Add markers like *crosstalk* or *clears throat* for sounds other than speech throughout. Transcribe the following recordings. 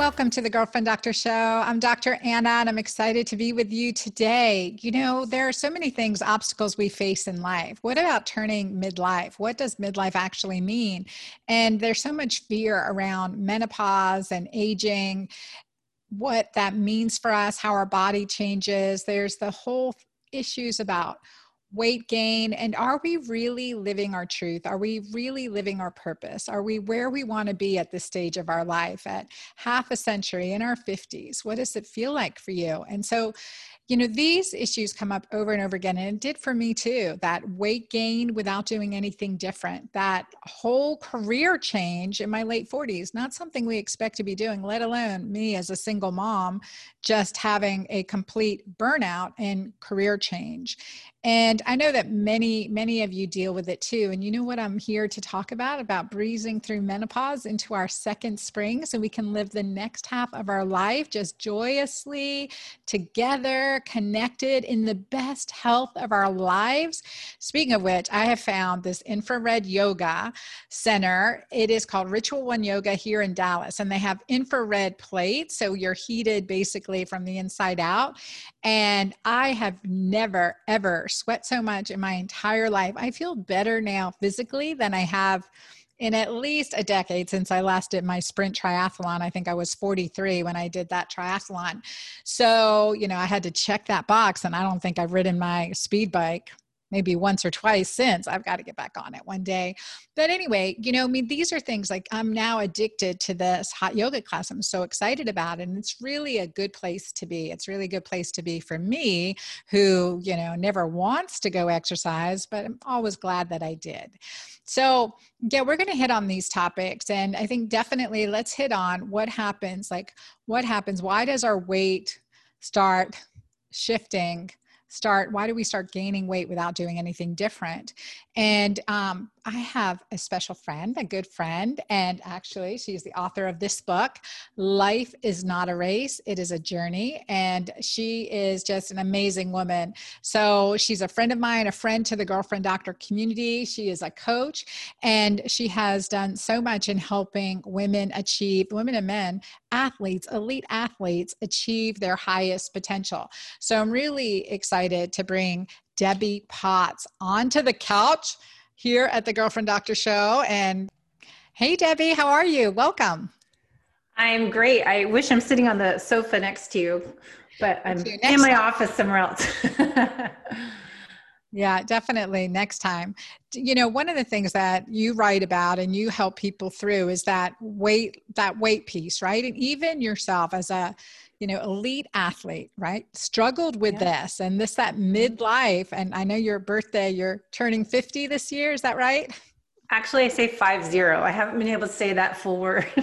Welcome to the Girlfriend Doctor Show. I'm Dr. Anna, and I'm excited to be with you today. You know, there are so many things, obstacles we face in life. What about turning midlife? What does midlife actually mean? And there's so much fear around menopause and aging, what that means for us, how our body changes. There's the whole issues about weight gain and are we really living our truth? Are we really living our purpose? Are we where we want to be at this stage of our life at half a century in our 50s what does it feel like for you? And so you know these issues come up over and over again and it did for me too that weight gain without doing anything different that whole career change in my late 40s not something we expect to be doing let alone me as a single mom just having a complete burnout and career change and I know that many, many of you deal with it too. And you know what I'm here to talk about? About breezing through menopause into our second spring so we can live the next half of our life just joyously, together, connected in the best health of our lives. Speaking of which, I have found this infrared yoga center. It is called Ritual One Yoga here in Dallas, and they have infrared plates. So you're heated basically from the inside out. And I have never, ever sweat so much in my entire life. I feel better now physically than I have in at least a decade since I last did my sprint triathlon. I think I was 43 when I did that triathlon. So, you know, I had to check that box, and I don't think I've ridden my speed bike maybe once or twice since I've got to get back on it one day. But anyway, you know, I mean, these are things like I'm now addicted to this hot yoga class. I'm so excited about it. And it's really a good place to be. It's really a good place to be for me, who, you know, never wants to go exercise, but I'm always glad that I did. So, yeah, we're going to hit on these topics. And I think definitely let's hit on what happens. Like, what happens? Why does our weight start shifting? Start why do we start gaining weight without doing anything different? And um, I have a special friend, a good friend, and actually, she's the author of this book, Life is Not a Race, It is a Journey. And she is just an amazing woman. So, she's a friend of mine, a friend to the Girlfriend Doctor community. She is a coach, and she has done so much in helping women achieve, women and men, athletes, elite athletes, achieve their highest potential. So, I'm really excited to bring Debbie Potts onto the couch here at the Girlfriend Doctor Show. And hey, Debbie, how are you? Welcome. I'm great. I wish I'm sitting on the sofa next to you, but I'm in my time. office somewhere else. *laughs* yeah, definitely next time. You know, one of the things that you write about and you help people through is that weight that weight piece, right? And even yourself as a you know elite athlete right? Struggled with yeah. this and this that mm-hmm. midlife and i know your birthday you're turning 50 this year is that right? Actually i say five zero. I haven't been able to say that full word. *laughs*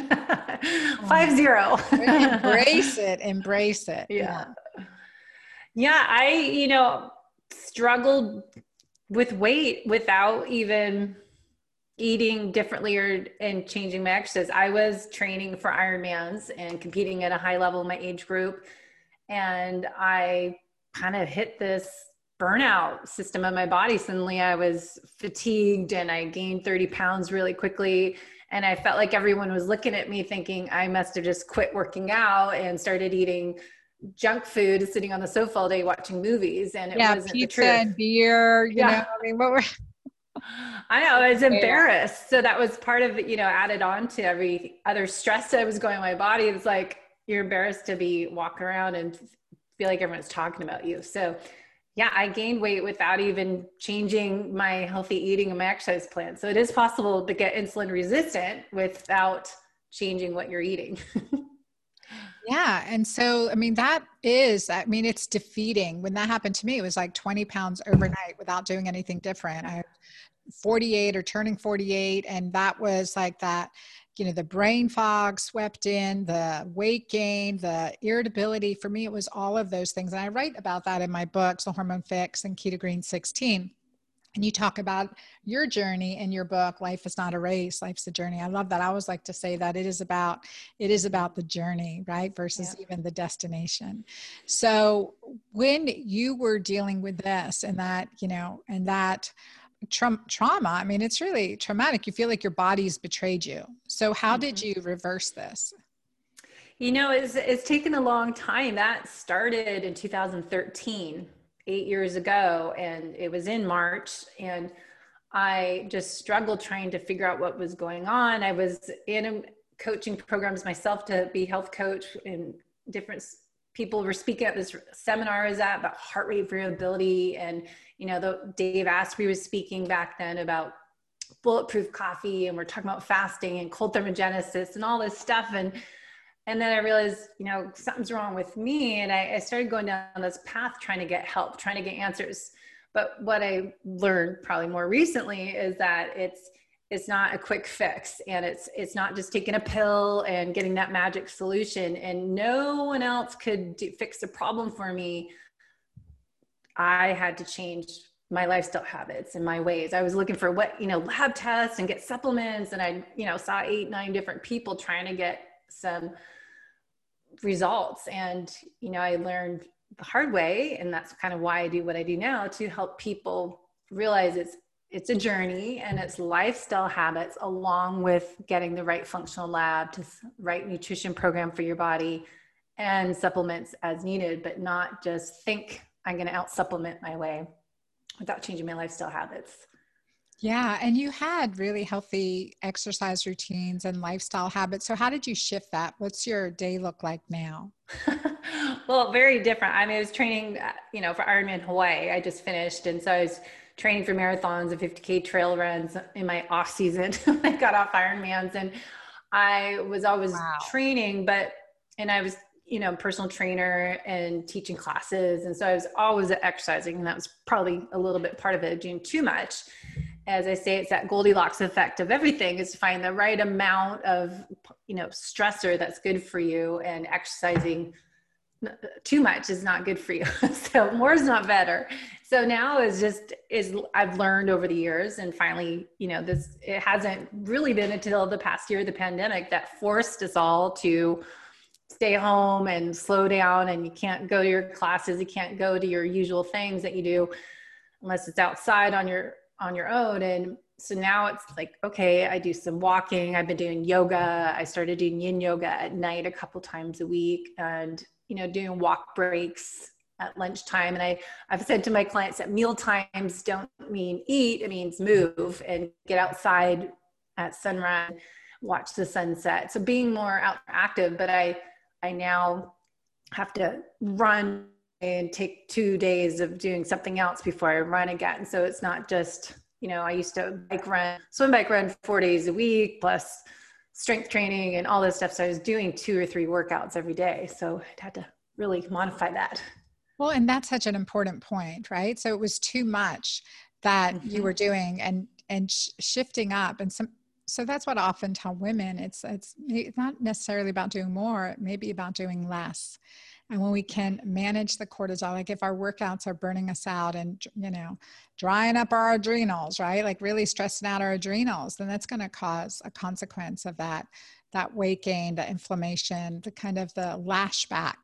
Five zero. Embrace *laughs* it embrace it yeah. yeah. Yeah i you know struggled with weight without even eating differently or and changing my exercise. I was training for Ironmans and competing at a high level in my age group. And I kind of hit this burnout system of my body. Suddenly I was fatigued and I gained 30 pounds really quickly. And I felt like everyone was looking at me thinking I must have just quit working out and started eating junk food sitting on the sofa all day watching movies and it yeah, wasn't pizza the truth. and beer, you yeah. know, I mean what were *laughs* I know I was *laughs* embarrassed. So that was part of, you know, added on to every other stress that was going on my body. It's like you're embarrassed to be walking around and feel like everyone's talking about you. So yeah, I gained weight without even changing my healthy eating and my exercise plan. So it is possible to get insulin resistant without changing what you're eating. *laughs* yeah. And so, I mean, that is, I mean, it's defeating. When that happened to me, it was like 20 pounds overnight without doing anything different. I 48 or turning 48 and that was like that you know the brain fog swept in the weight gain the irritability for me it was all of those things and i write about that in my books the hormone fix and keto green 16 and you talk about your journey in your book life is not a race life's a journey. I love that. I always like to say that it is about it is about the journey right versus yeah. even the destination. So when you were dealing with this and that you know and that tra- trauma i mean it's really traumatic. You feel like your body's betrayed you. So how mm-hmm. did you reverse this? You know it's, it's taken a long time. That started in 2013 eight years ago and it was in march and i just struggled trying to figure out what was going on i was in coaching programs myself to be health coach and different people were speaking at this seminar I was at about heart rate variability and you know, the Dave Asprey was speaking back then about bulletproof coffee and we're talking about fasting and cold thermogenesis and all this stuff. And and then I realized, you know, something's wrong with me. And I, I started going down this path trying to get help, trying to get answers. But what I learned probably more recently is that it's it's not a quick fix and it's it's not just taking a pill and getting that magic solution and no one else could do, fix the problem for me I had to change my lifestyle habits and my ways. I was looking for what, you know, lab tests and get supplements. And I, you know, saw eight, nine different people trying to get some results. And, you know, I learned the hard way. And that's kind of why I do what I do now to help people realize it's, it's a journey and it's lifestyle habits along with getting the right functional lab to right nutrition program for your body and supplements as needed, but not just think I'm going to out supplement my way without changing my lifestyle habits. Yeah. And you had really healthy exercise routines and lifestyle habits. So, how did you shift that? What's your day look like now? *laughs* well, very different. I mean, I was training, uh, you know, for Ironman Hawaii. I just finished. And so I was training for marathons and 50K trail runs in my off season. *laughs* I got off Ironmans and I was always wow. training, but, and I was you know, personal trainer and teaching classes. And so I was always exercising, and that was probably a little bit part of it, doing too much. As I say, it's that Goldilocks effect of everything is to find the right amount of, you know, stressor that's good for you and exercising too much is not good for you. *laughs* so more is not better. So now is just is I've learned over the years and finally, you know, this it hasn't really been until the past year the pandemic that forced us all to stay home and slow down and you can't go to your classes you can't go to your usual things that you do unless it's outside on your on your own. And so now it's like okay i do some walking. I've been doing yoga. I started doing yin yoga at night a couple times a week and you know doing walk breaks at lunchtime. And i i've said to my clients that meal times don't mean eat it means move and get outside at sunrise watch the sunset. So being more active but i I now have to run and take two days of doing something else before I run again. So it's not just, you know, I used to bike run, swim bike run four days a week plus strength training and all this stuff. So I was doing two or three workouts every day. So I had to really modify that. Well, and that's such an important point, right? So it was too much that mm-hmm. you were doing and and sh- shifting up and some so that's what I often tell women. It's it's not necessarily about doing more, it may be about doing less. And when we can manage the cortisol, like if our workouts are burning us out and you know, drying up our adrenals, right? Like really stressing out our adrenals, then that's going to cause a consequence of that that weight gain, the inflammation, the kind of the lashback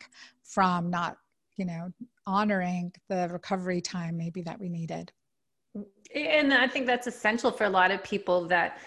from not, you know, honoring the recovery time maybe that we needed. And I think that's essential for a lot of people that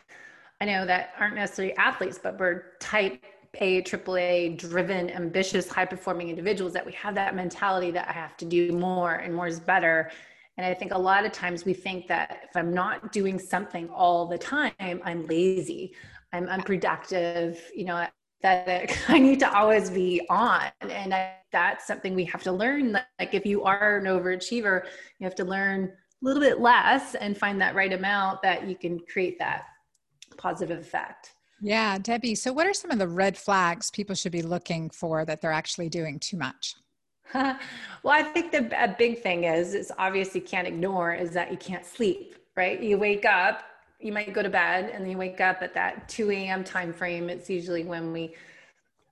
I know that aren't necessarily athletes, but we're type A, AAA driven, ambitious, high performing individuals that we have that mentality that I have to do more and more is better. And I think a lot of times we think that if I'm not doing something all the time, I'm lazy, I'm unproductive, you know, that *laughs* I need to always be on. And I, that's something we have to learn. Like if you are an overachiever, you have to learn a little bit less and find that right amount that you can create that positive effect. Yeah, Debbie. So, what are some of the red flags people should be looking for that they're actually doing too much? *laughs* well, I think the a big thing is, is obviously can't ignore is that you can't sleep. Right? You wake up, you might go to bed, and then you wake up at that 2 a.m. time frame. It's usually when we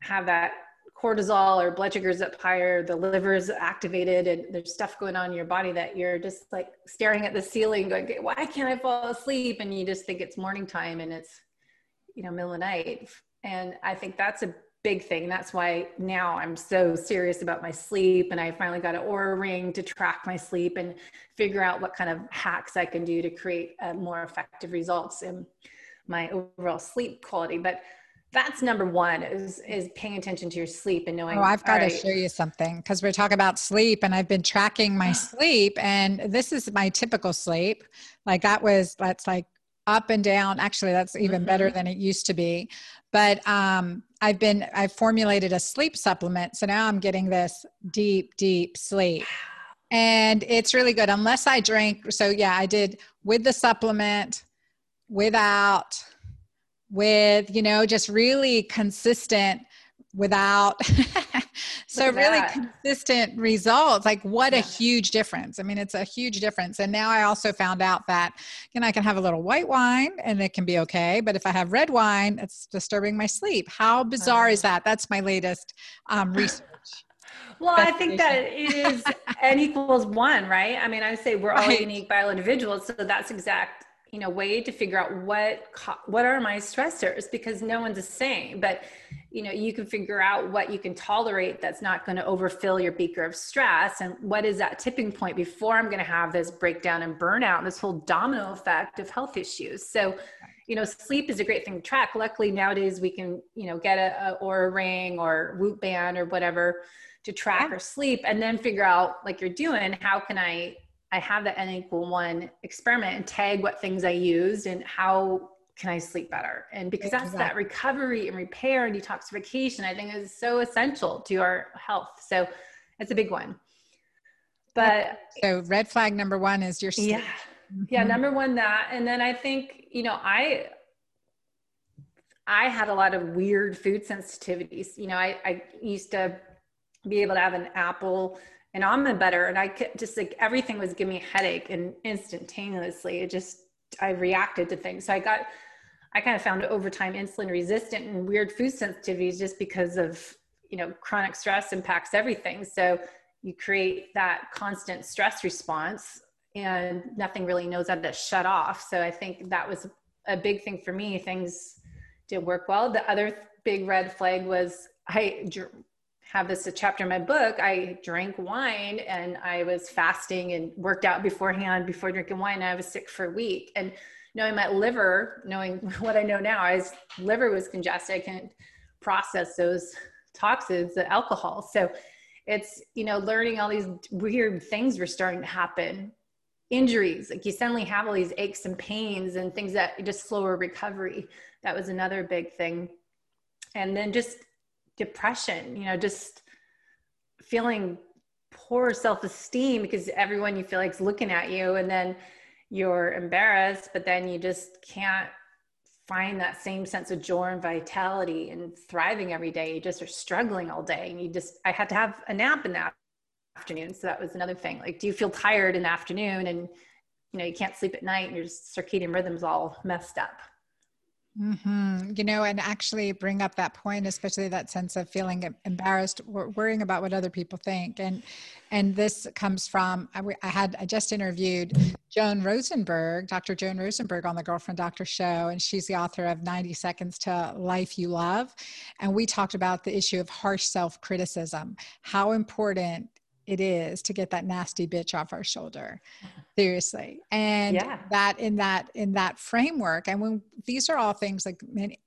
have that cortisol or blood sugars up higher, the liver's activated, and there's stuff going on in your body that you're just like staring at the ceiling, going, "Why can't I fall asleep?" And you just think it's morning time, and it's you know middle of the night. And I think that's a big thing. That's why now I'm so serious about my sleep, and I finally got an Oura ring to track my sleep and figure out what kind of hacks I can do to create uh, more effective results in my overall sleep quality. But that's number one is is paying attention to your sleep and knowing oh i've got to right. show you something because we're talking about sleep and i've been tracking my *gasps* sleep and this is my typical sleep like that was that's like up and down. Actually that's even mm-hmm. better than it used to be. But um i've been i've formulated a sleep supplement. So now i'm getting this deep deep sleep. And it's really good. Unless i drink so yeah i did with the supplement without with you know just really consistent without *laughs* so really consistent results like what yeah. a huge difference. I mean it's a huge difference. And now i also found out that you know i can have a little white wine and it can be okay but if i have red wine it's disturbing my sleep. How bizarre is uh-huh. that? That's my latest um, research. *laughs* Well i think that it is n equals one right? I mean i say we're all *laughs* right. unique bio individuals so that's exact you know way to figure out what what are my stressors because no one's the same. But you know you can figure out what you can tolerate that's not going to overfill your beaker of stress. And what is that tipping point before i'm going to have this breakdown and burnout and this whole domino effect of health issues? So you know sleep is a great thing to track. Luckily nowadays we can you know get a, a Oura ring or Whoop band or whatever to track yeah. our sleep and then figure out like you're doing how can i I have the N equal one experiment and tag what things I used and how can I sleep better? And because that's exactly. that recovery and repair and detoxification, I think is so essential to our health. So it's a big one. But so red flag number one is your sleep. Yeah. Mm-hmm. Yeah. Number one, that. And then I think, you know, I, I had a lot of weird food sensitivities. You know, I, I used to be able to have an apple and almond better. and i could just like everything was giving me a headache and instantaneously. It just i reacted to things. So i got i kind of found over time insulin resistant and weird food sensitivities just because of you know chronic stress impacts everything. So you create that constant stress response and nothing really knows how to shut off. So i think that was a big thing for me. Things did work well. The other big red flag was i have this a chapter in my book i drank wine and i was fasting and worked out beforehand before drinking wine. I was sick for a week. And knowing my liver knowing *laughs* what i know now his liver was congested. I couldn't process those toxins the alcohol. So it's you know learning all these weird things were starting to happen. Injuries like you suddenly have all these aches and pains and things that just slower recovery. That was another big thing. And then just depression, you know, just feeling poor self-esteem because everyone you feel like is looking at you and then you're embarrassed, but then you just can't find that same sense of joy and vitality and thriving every day. You just are struggling all day. And you just, I had to have a nap in the afternoon. So that was another thing. Like, do you feel tired in the afternoon and, you know, you can't sleep at night and your circadian rhythm's all messed up? Mm-hmm. You know, and actually bring up that point, especially that sense of feeling embarrassed, worrying about what other people think, and and this comes from I, had I just interviewed Joan Rosenberg, Dr. Joan Rosenberg, on the Girlfriend Doctor Show, and she's the author of 90 Seconds to Life You Love, and we talked about the issue of harsh self criticism, how important it is to get that nasty bitch off our shoulder *laughs* seriously and yeah. that in that in that framework and when these are all things like many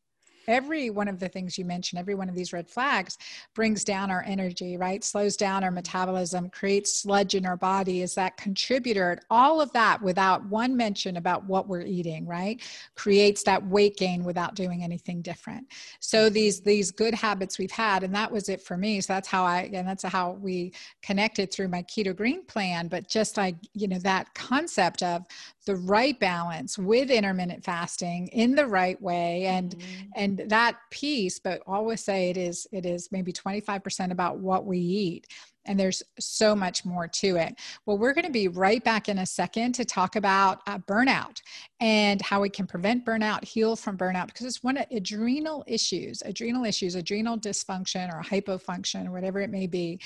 every one of the things you mentioned, every one of these red flags brings down our energy, right? Slows down our metabolism, creates sludge in our body, is that contributor. All of that without one mention about what we're eating, right? Creates that weight gain without doing anything different. So these these good habits we've had, and that was it for me. So that's how I and that's how we connected through my keto green plan. But just like, you know, that concept of the right balance with intermittent fasting in the right way and mm-hmm. and that piece but always say it is it is maybe 25% about what we eat and there's so much more to it. Well, we're going to be right back in a second to talk about uh, burnout and how we can prevent burnout, heal from burnout, because it's one of adrenal issues, adrenal issues, adrenal dysfunction or hypofunction or whatever it may be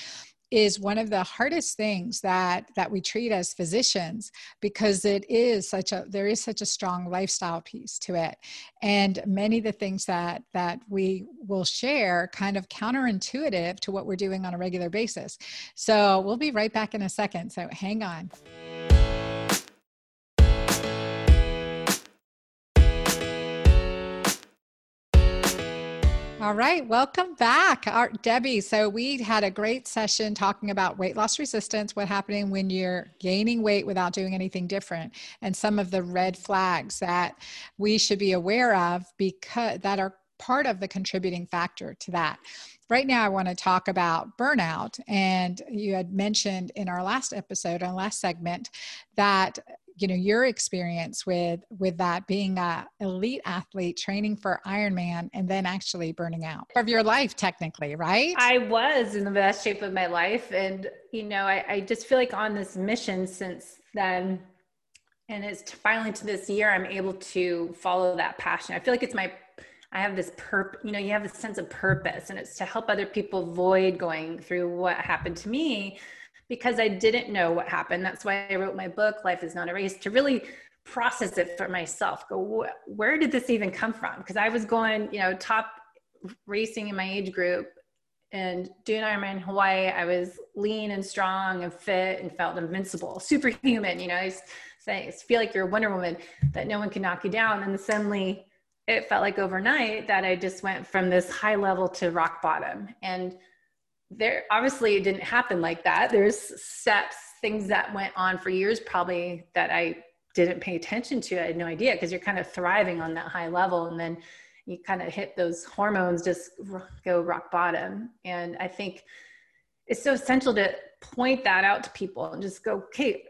is one of the hardest things that that we treat as physicians because it is such a there is such a strong lifestyle piece to it. And many of the things that that we will share kind of counterintuitive to what we're doing on a regular basis. So we'll be right back in a second. So hang on All right, welcome back, Our, Debbie. So we had a great session talking about weight loss resistance, what happening when you're gaining weight without doing anything different, and some of the red flags that we should be aware of because that are part of the contributing factor to that. Right now, I want to talk about burnout. And you had mentioned in our last episode, our last segment, that you know your experience with with that being a elite athlete training for ironman and then actually burning out of your life technically right i was in the best shape of my life and you know i, I just feel like on this mission since then and it's finally to this year i'm able to follow that passion i feel like it's my I have this perp, you know, you have this sense of purpose and it's to help other people avoid going through what happened to me because I didn't know what happened. That's why I wrote my book, Life is Not a Race, to really process it for myself. Go, where did this even come from? Because I was going, you know, top racing in my age group and doing Ironman Hawaii. I was lean and strong and fit and felt invincible, superhuman. You know, I say, feel like you're a Wonder Woman that no one can knock you down. And suddenly, it felt like overnight that I just went from this high level to rock bottom. And there obviously it didn't happen like that. There's steps things that went on for years probably that i didn't pay attention to. I had no idea because you're kind of thriving on that high level and then you kind of hit those hormones just go rock bottom. And i think it's so essential to point that out to people and just go okay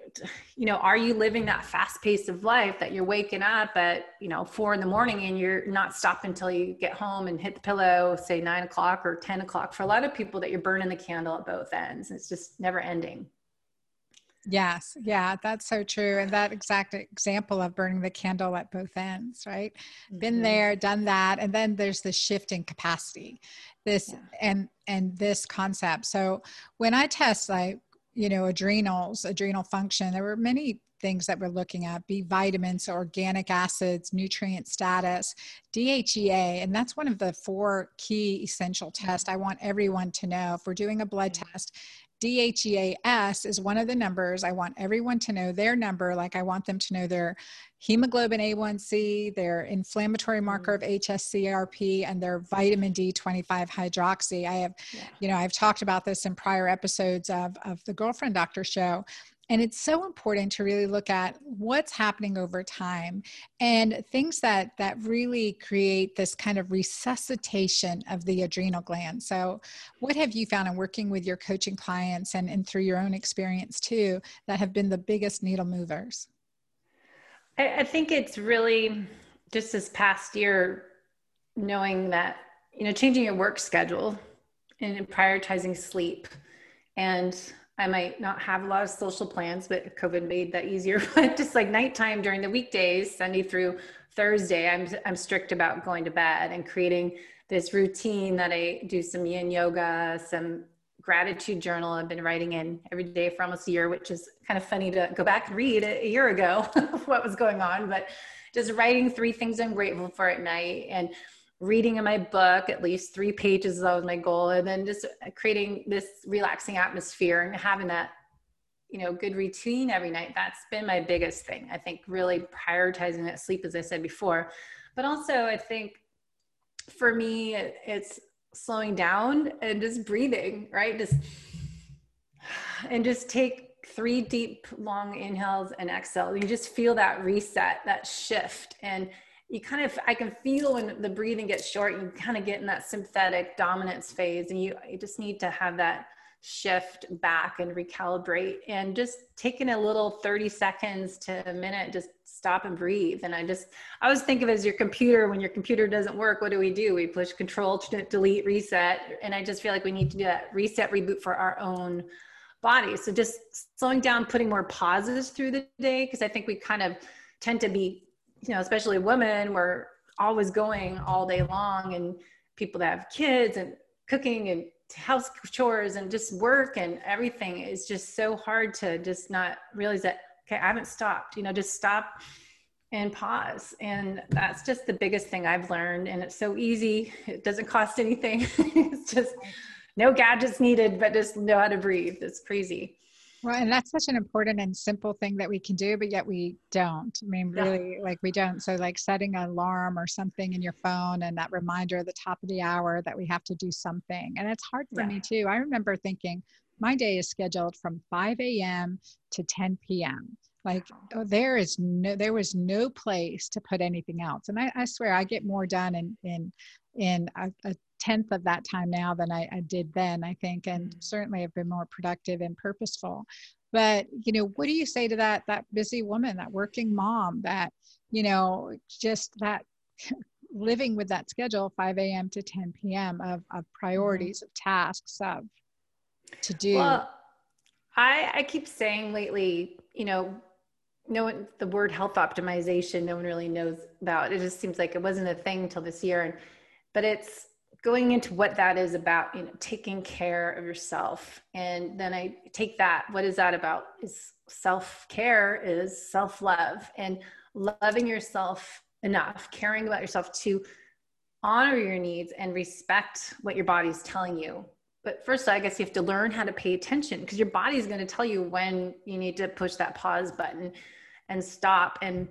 you know are you living that fast pace of life that you're waking up at you know four in the morning and you're not stopping until you get home and hit the pillow say nine o'clock or 10 o'clock for a lot of people that you're burning the candle at both ends it's just never ending Yes, yeah, that's so true. And that exact example of burning the candle at both ends, right? Mm-hmm. Been there, done that. And then there's the shift in capacity. This yeah. and and this concept. So when I test like, you know, adrenals, adrenal function, there were many things that we're looking at B vitamins, organic acids, nutrient status, DHEA, and that's one of the four key essential tests I want everyone to know. If we're doing a blood mm. test, DHEAS is one of the numbers. I want everyone to know their number, like I want them to know their hemoglobin A1C, their inflammatory mm-hmm. marker of HSCRP, and their vitamin D25 hydroxy. I have, yeah. you know, I've talked about this in prior episodes of, of the Girlfriend Doctor show. And it's so important to really look at what's happening over time and things that that really create this kind of resuscitation of the adrenal gland. So, what have you found in working with your coaching clients and, and through your own experience too that have been the biggest needle movers? I, I think it's really just this past year knowing that, you know, changing your work schedule and prioritizing sleep and I might not have a lot of social plans, but COVID made that easier. *laughs* But just like nighttime during the weekdays, Sunday through Thursday, I'm I'm strict about going to bed and creating this routine that I do some yin yoga, some gratitude journal I've been writing in every day for almost a year, which is kind of funny to go back and read a year ago *laughs* what was going on, but just writing three things I'm grateful for at night and reading in my book at least three pages that was my goal and then just creating this relaxing atmosphere and having that you know good routine every night that's been my biggest thing i think really prioritizing that sleep as i said before but also i think for me, it's slowing down and just breathing, right? Just and just take three deep, long inhales and exhale. You just feel that reset, that shift. And you kind of, I can feel when the breathing gets short, you kind of get in that sympathetic dominance phase. And you, you just need to have that shift back and recalibrate and just taking a little 30 seconds to a minute just stop and breathe. And i just i always think of as your computer when your computer doesn't work what do we do? We push control delete reset. And i just feel like we need to do that reset reboot for our own body. So just slowing down putting more pauses through the day because i think we kind of tend to be you know especially women we're always going all day long and people that have kids and cooking and house chores and just work and everything is just so hard to just not realize that okay i haven't stopped you know just stop and pause. And that's just the biggest thing i've learned and it's so easy. It doesn't cost anything. *laughs* It's just no gadgets needed but just know how to breathe. It's crazy well, and that's such an important and simple thing that we can do, but yet we don't. I mean, really, yeah. like we don't. So, like setting an alarm or something in your phone and that reminder at the top of the hour that we have to do something. And it's hard for yeah. me too. I remember thinking my day is scheduled from 5 a.m. to 10 p.m. Like oh, there is no, there was no place to put anything else. And I, I swear I get more done in in in a, a tenth of that time now than I, I did then, I think, and mm-hmm. certainly have been more productive and purposeful. But you know, what do you say to that that busy woman, that working mom, that you know, just that *laughs* living with that schedule, 5 a.m. to 10 p.m. of of mm-hmm. priorities, of tasks, of to do. Well, I I keep saying lately, you know, no one the word health optimization no one really knows about it just seems like it wasn't a thing until this year and but it's going into what that is about you know taking care of yourself. And then i take that what is that about? Is self-care is self-love. And loving yourself enough caring about yourself to honor your needs and respect what your body's telling you. But first i guess you have to learn how to pay attention because your body's going to tell you when you need to push that pause button and stop and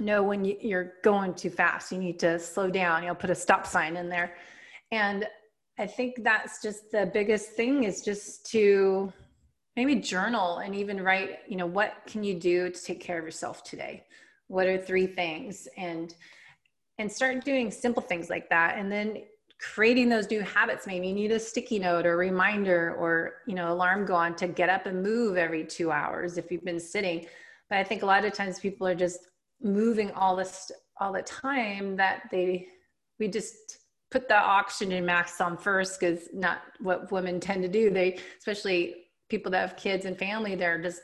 know when you, are going too fast. You need to slow down. You'll put a stop sign in there and I think that's just the biggest thing is just to maybe journal and even write, you know, what can you do to take care of yourself today? What are three things? And and start doing simple things like that. And then creating those new habits. Maybe you need a sticky note or reminder or, you know, alarm go on to get up and move every two hours if you've been sitting. But I think a lot of times people are just moving all this all the time that they we just put the oxygen mask on first because not what women tend to do. They, especially people that have kids and family, they're just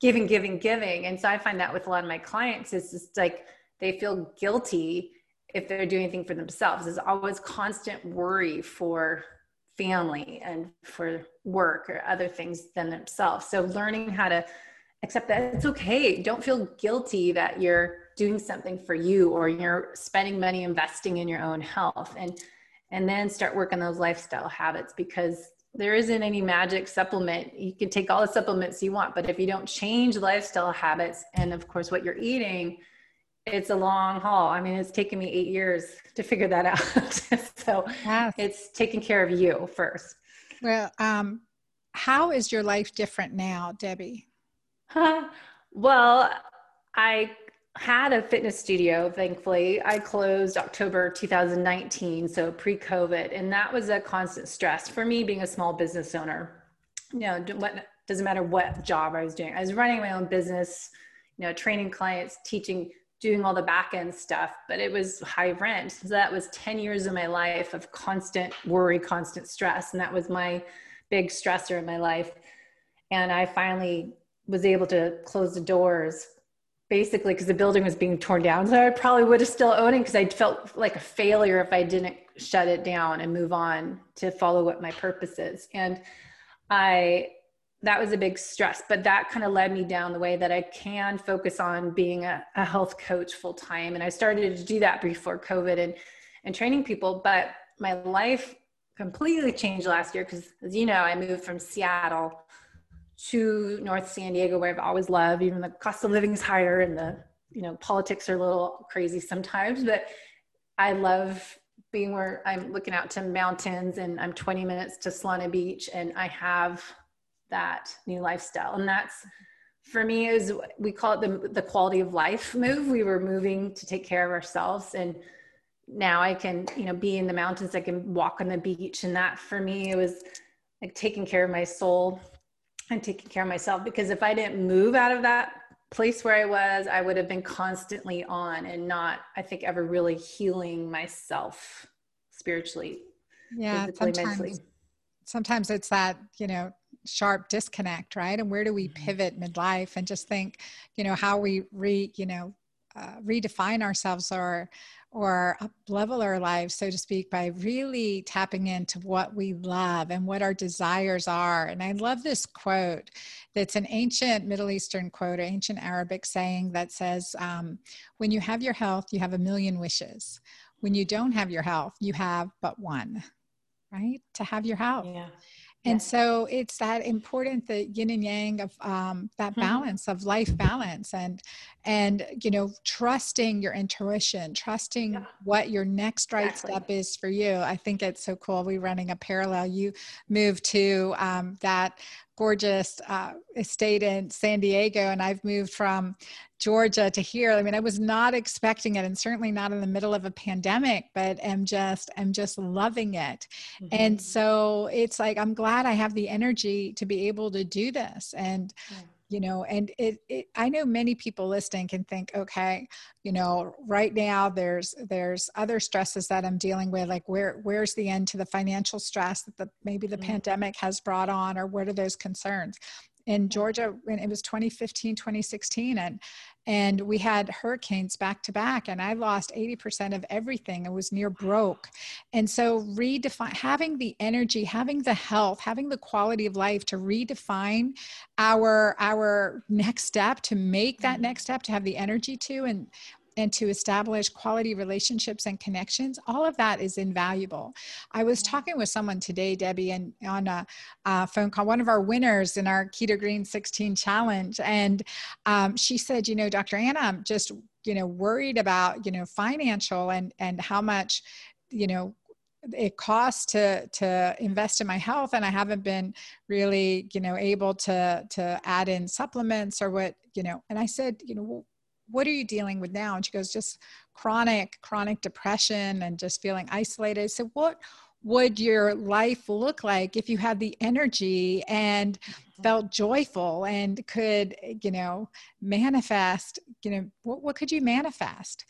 giving, giving, giving. And so I find that with a lot of my clients, it's just like they feel guilty if they're doing anything for themselves. There's always constant worry for family and for work or other things than themselves. So learning how to accept that it's okay. Don't feel guilty that you're doing something for you or you're spending money investing in your own health and and then start working those lifestyle habits because there isn't any magic supplement. You can take all the supplements you want but if you don't change lifestyle habits and of course what you're eating it's a long haul. I mean it's taken me eight years to figure that *laughs* out. So yes. it's taking care of you first. Well um, how is your life different now debbie? *laughs* Well i had a fitness studio, thankfully. I closed October 2019, so pre COVID. And that was a constant stress for me being a small business owner. You know, what, doesn't matter what job I was doing. I was running my own business, you know, training clients, teaching, doing all the back end stuff, but it was high rent. So that was 10 years of my life of constant worry, constant stress. And that was my big stressor in my life. And I finally was able to close the doors basically because the building was being torn down. So I probably would have still owned it because I felt like a failure if I didn't shut it down and move on to follow what my purpose is. And I that was a big stress, but that kind of led me down the way that I can focus on being a, a health coach full time. And I started to do that before COVID and and training people. But my life completely changed last year because as you know, I moved from Seattle to North San Diego, where I've always loved, even the cost of living is higher and the, you know, politics are a little crazy sometimes, but I love being where I'm looking out to mountains and I'm 20 minutes to Solana Beach and I have that new lifestyle. And that's for me is we call it the, the quality of life move. We were moving to take care of ourselves and now I can, you know, be in the mountains, I can walk on the beach. And that for me, it was like taking care of my soul and taking care of myself. Because if I didn't move out of that place where I was, I would have been constantly on and not, I think, ever really healing myself spiritually. Yeah. Sometimes, mentally. sometimes it's that, you know, sharp disconnect, right? And where do we mm-hmm. pivot midlife and just think, you know, how we re, you know, uh, redefine ourselves or or level our lives, so to speak, by really tapping into what we love and what our desires are. And I love this quote that's an ancient Middle Eastern quote, ancient Arabic saying that says, um, When you have your health, you have a million wishes. When you don't have your health, you have but one, right? To have your health. Yeah. And so it's that important the yin and yang of um, that mm-hmm. balance of life balance and and you know trusting your intuition, trusting yeah. what your next right exactly. step is for you. I think it's so cool. We're running a parallel. You moved to um, that gorgeous uh, estate in San Diego, and I've moved from Georgia to here. I mean, I was not expecting it, and certainly not in the middle of a pandemic, but I'm just I'm just loving it. Mm-hmm. And so it's like I'm glad I have the energy to be able to do this. And yeah you know and it, it, i know many people listening can think okay you know right now there's there's other stresses that i'm dealing with like where where's the end to the financial stress that the maybe the mm-hmm. pandemic has brought on or what are those concerns in Georgia when it was 2015, 2016, and and we had hurricanes back to back, and I lost 80% of everything. I was near broke, and so redefine having the energy, having the health, having the quality of life to redefine our our next step, to make that mm-hmm. next step, to have the energy to, and and to establish quality relationships and connections, all of that is invaluable. I was talking with someone today, Debbie, and on a, a phone call, one of our winners in our Keto Green 16 challenge, and um, she said, you know, Dr. Anna, I'm just you know worried about you know financial and and how much you know it costs to to invest in my health and i haven't been really you know able to to add in supplements or what you know and i said you know what are you dealing with now? And she goes, just chronic, chronic depression and just feeling isolated. So what would your life look like if you had the energy and mm-hmm. felt joyful and could you know manifest you know what, what could you manifest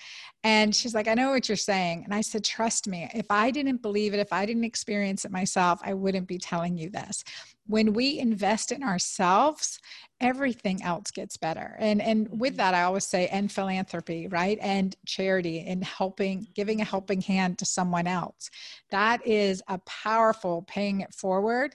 and she's like i know what you're saying and i said trust me if i didn't believe it if i didn't experience it myself i wouldn't be telling you this when we invest in ourselves everything else gets better. And and with mm-hmm. that i always say and philanthropy right? And charity and helping giving a helping hand to someone else. That is a powerful paying it forward.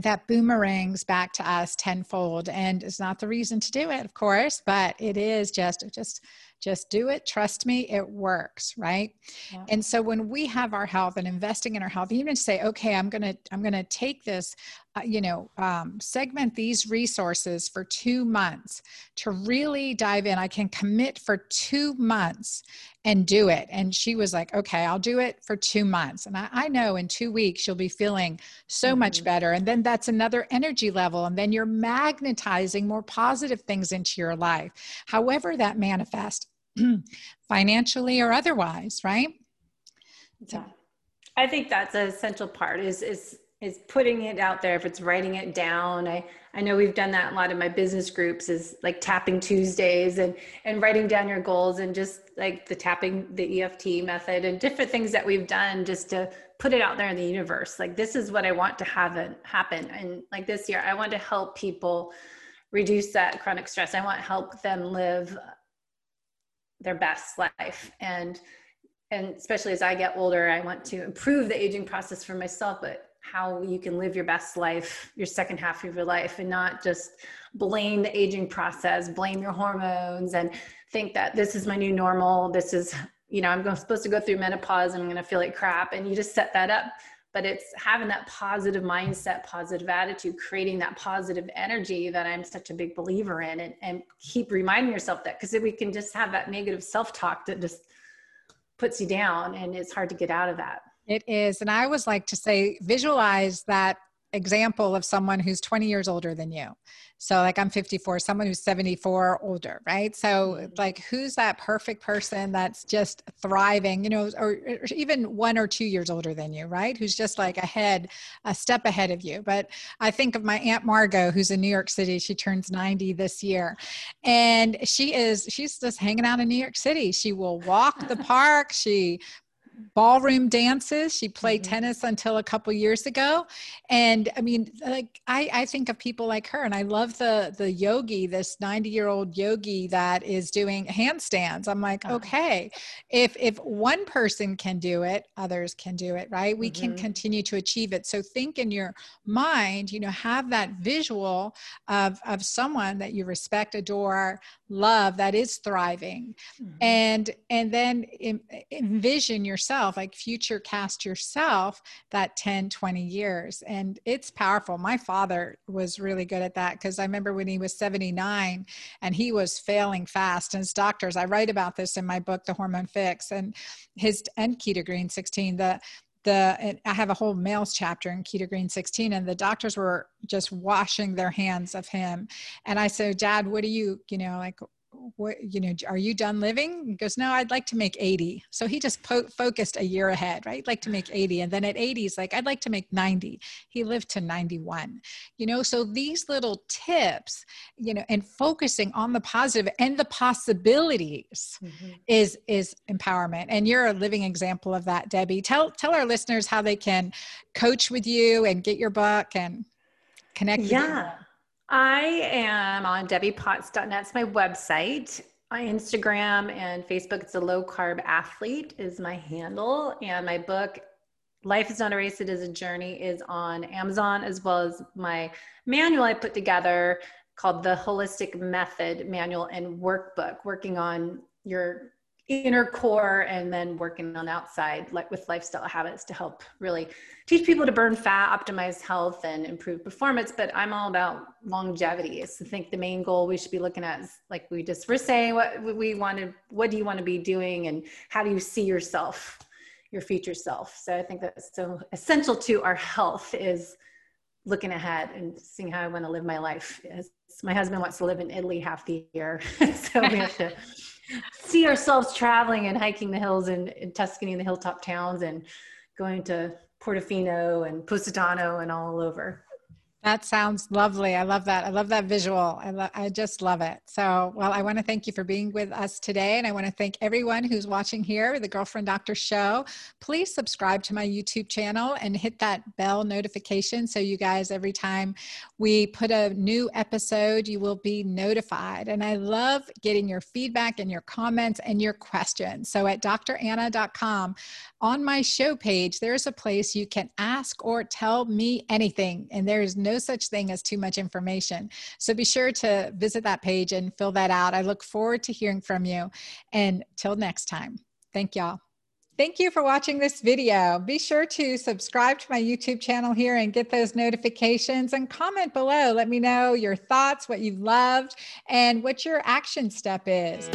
That boomerangs back to us tenfold. And it's not the reason to do it of course but it is just just just do it. Trust me it works right? Yeah. and so when we have our health and investing in our health even say okay i'm gonna i'm gonna take this uh, you know um, segment these resources for two months to really dive in i can commit for two months and do it. And she was like okay i'll do it for two months. And i, I know in two weeks you'll be feeling so mm-hmm. much better. And then that's another energy level. And then you're magnetizing more positive things into your life. However that manifests *clears throat* financially or otherwise, right? Yeah. I think that's an essential part is is is putting it out there if it's writing it down. I I know we've done that a lot in my business groups is like tapping Tuesdays and and writing down your goals and just like the tapping the EFT method and different things that we've done just to put it out there in the universe. Like this is what I want to have it happen. And like this year I want to help people reduce that chronic stress. I want to help them live their best life. And and especially as i get older i want to improve the aging process for myself but how you can live your best life your second half of your life and not just blame the aging process blame your hormones and think that this is my new normal. This is you know i'm supposed to go through menopause and i'm going to feel like crap. And you just set that up but it's having that positive mindset positive attitude creating that positive energy that i'm such a big believer in and, and keep reminding yourself that because we can just have that negative self-talk that just puts you down and it's hard to get out of that. It is. And I always like to say, visualize that example of someone who's 20 years older than you. So, like, I'm 54, someone who's 74 older, right? So, mm-hmm. like, who's that perfect person that's just thriving, you know, or, or, even one or two years older than you, right? Who's just like ahead, a step ahead of you. But I think of my Aunt Margot, who's in New York City. She turns 90 this year. And she is, she's just hanging out in New York City. She will walk the *laughs* park. She ballroom dances. She played mm-hmm. tennis until a couple years ago. And I mean, like I, I think of people like her and I love the the yogi, this 90 year old yogi that is doing handstands. I'm like, uh-huh. okay, if if one person can do it, others can do it, right? We mm-hmm. can continue to achieve it. So think in your mind, you know, have that visual of of someone that you respect, adore, love that is thriving. Mm-hmm. And and then envision your yourself, like future cast yourself that 10, 20 years. And it's powerful. My father was really good at that because I remember when he was 79 and he was failing fast. And his doctors, I write about this in my book, The Hormone Fix, and his and Keto Green 16, the the I have a whole males chapter in Keto Green 16, and the doctors were just washing their hands of him. And I said, Dad, what do you, you know, like what you know are you done living? He goes no i'd like to make 80 so he just po- focused a year ahead right? Like to make 80 and then at 80 he's like i'd like to make 90 he lived to 91 you know so these little tips you know and focusing on the positive and the possibilities mm-hmm. is is empowerment. And you're a living example of that debbie. Tell tell our listeners how they can coach with you and get your book and connect yeah I am on debbiepotts.net. It's my website. My Instagram and Facebook, it's a low carb athlete is my handle. And my book, Life is Not a Race, It is a Journey, is on Amazon, as well as my manual I put together called the Wholestic Method Manual and Workbook, working on your inner core and then working on the outside like with lifestyle habits to help really teach people to burn fat optimize health and improve performance. But i'm all about longevity. So i think the main goal we should be looking at is like we just were saying what we want to what do you want to be doing and how do you see yourself your future self? So i think that's so essential to our health is looking ahead and seeing how i want to live my life. My husband wants to live in italy half the year *laughs* so we have to *laughs* see ourselves traveling and hiking the hills in, in Tuscany and the hilltop towns and going to Portofino and Positano and all over. That sounds lovely. I love that. I love that visual. I, lo- I just love it. So, well, I want to thank you for being with us today. And I want to thank everyone who's watching here, the Girlfriend Doctor Show. Please subscribe to my YouTube channel and hit that bell notification so you guys, every time we put a new episode, you will be notified. And I love getting your feedback and your comments and your questions. So at dranna.com, on my show page, there's a place you can ask or tell me anything. And there is no such thing as too much information. So be sure to visit that page and fill that out. I look forward to hearing from you. And till next time, thank y'all. Thank you for watching this video. Be sure to subscribe to my YouTube channel here and get those notifications and comment below. Let me know your thoughts, what you loved, and what your action step is.